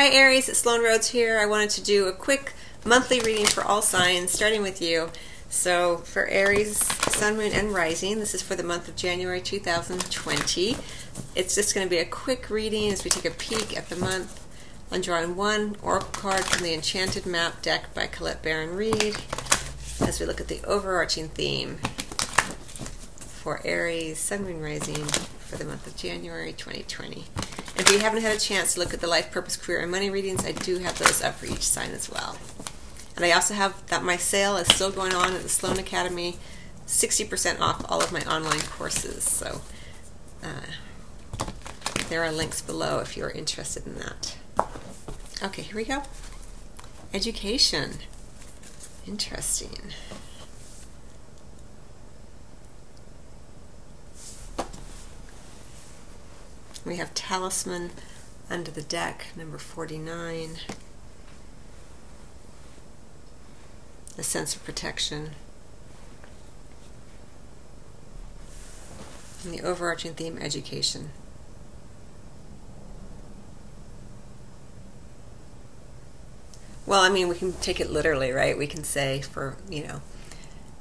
Hi Aries, Sloan Rhodes here. I wanted to do a quick monthly reading for all signs, starting with you. So for Aries, Sun, Moon, and Rising, this is for the month of January 2020. It's just going to be a quick reading as we take a peek at the month. I'm drawing one oracle card from the Enchanted Map deck by Colette Baron Reid as we look at the overarching theme for Aries, Sun, Moon, Rising for the month of January 2020. If you haven't had a chance to look at the life, purpose, career, and money readings, I do have those up for each sign as well. And I also have that my sale is still going on at the Sloan Academy, 60% off all of my online courses. So uh, there are links below if you're interested in that. Okay, here we go. Education. Interesting. We have Talisman under the deck, number 49. A sense of protection. And the overarching theme, education. Well, I mean, we can take it literally, right? We can say for, you know,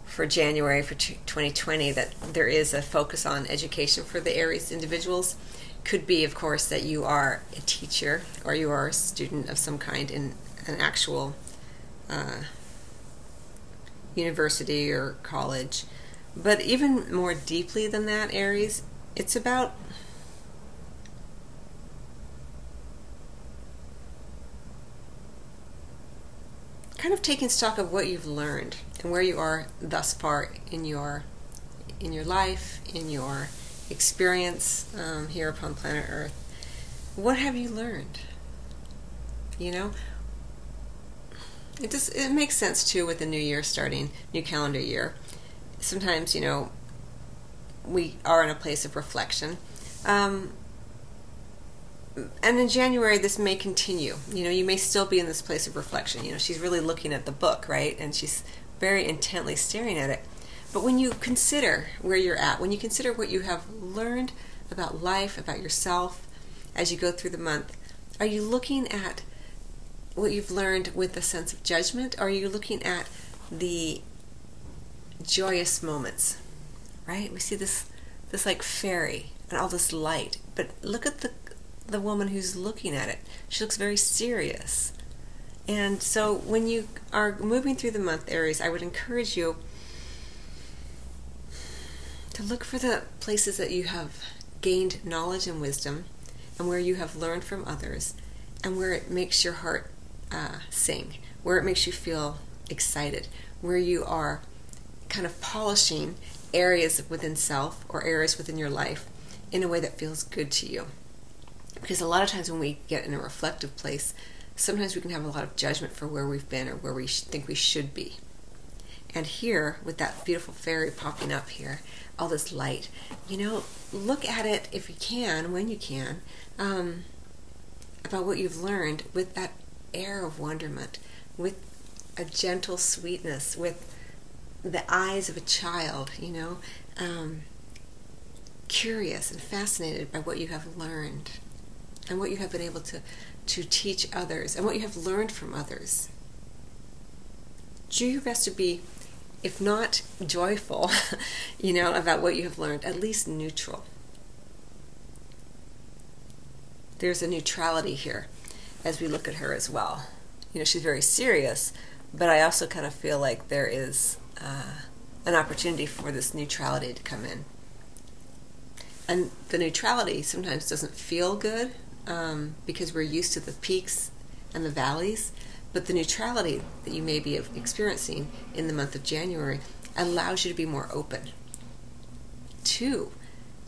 for January for 2020 that there is a focus on education for the Aries individuals could be, of course, that you are a teacher or you are a student of some kind in an actual uh, university or college. But even more deeply than that, Aries, it's about kind of taking stock of what you've learned and where you are thus far in your in your life, in your experience um, here upon planet Earth, what have you learned? You know, it just it makes sense too with the new year starting, new calendar year. Sometimes you know we are in a place of reflection. Um, and in January, this may continue. You know, you may still be in this place of reflection. You know, she's really looking at the book, right? And she's very intently staring at it. But when you consider where you're at, when you consider what you have learned about life, about yourself, as you go through the month, are you looking at what you've learned with a sense of judgment? Or are you looking at the joyous moments? Right? We see this this like fairy and all this light. But look at the the woman who's looking at it. She looks very serious. And so when you are moving through the month, Aries, I would encourage you to look for the places that you have gained knowledge and wisdom and where you have learned from others and where it makes your heart uh, sing, where it makes you feel excited, where you are kind of polishing areas within self or areas within your life in a way that feels good to you. Because a lot of times when we get in a reflective place, sometimes we can have a lot of judgment for where we've been or where we think we should be. And here, with that beautiful fairy popping up here, all this light, you know, look at it if you can, when you can, um, about what you've learned with that air of wonderment, with a gentle sweetness, with the eyes of a child, you know, um, curious and fascinated by what you have learned and what you have been able to, to teach others and what you have learned from others. Do your best to be if not joyful, you know, about what you have learned, at least neutral. There's a neutrality here as we look at her as well. You know, she's very serious, but I also kind of feel like there is uh, an opportunity for this neutrality to come in. And the neutrality sometimes doesn't feel good um, because we're used to the peaks and the valleys. But the neutrality that you may be experiencing in the month of January allows you to be more open to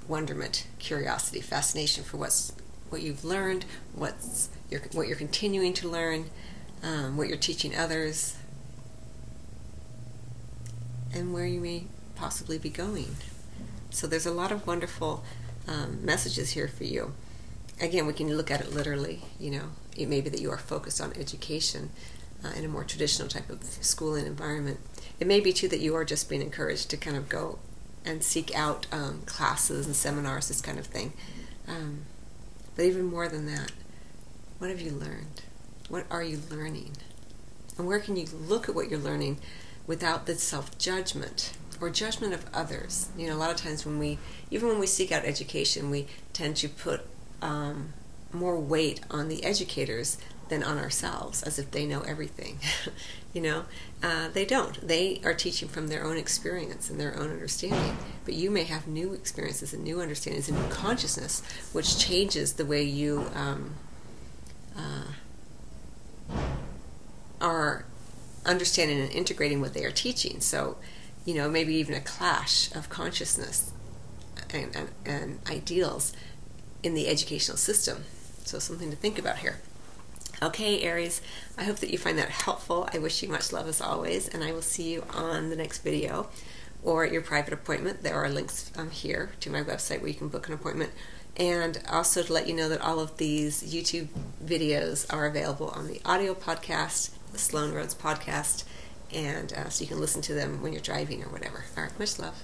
wonderment, curiosity, fascination for what's what you've learned, what's your, what you're continuing to learn, um, what you're teaching others, and where you may possibly be going. So there's a lot of wonderful um, messages here for you. Again, we can look at it literally. You know, it may be that you are focused on education uh, in a more traditional type of schooling environment. It may be too that you are just being encouraged to kind of go and seek out um, classes and seminars, this kind of thing. Um, but even more than that, What have you learned? What are you learning? And where can you look at what you're learning without the self judgment or judgment of others? You know, a lot of times when we, even when we seek out education, we tend to put um, more weight on the educators than on ourselves, as if they know everything. you know, uh, they don't. They are teaching from their own experience and their own understanding. But you may have new experiences and new understandings and new consciousness, which changes the way you um, uh, are understanding and integrating what they are teaching. So, you know, maybe even a clash of consciousness and, and, and ideals in the educational system. So, something to think about here. Okay, Aries, I hope that you find that helpful. I wish you much love as always, and I will see you on the next video or at your private appointment. There are links um, here to my website where you can book an appointment. And also to let you know that all of these YouTube videos are available on the audio podcast, the Sloan Rhodes podcast, and uh, so you can listen to them when you're driving or whatever. All right, much love.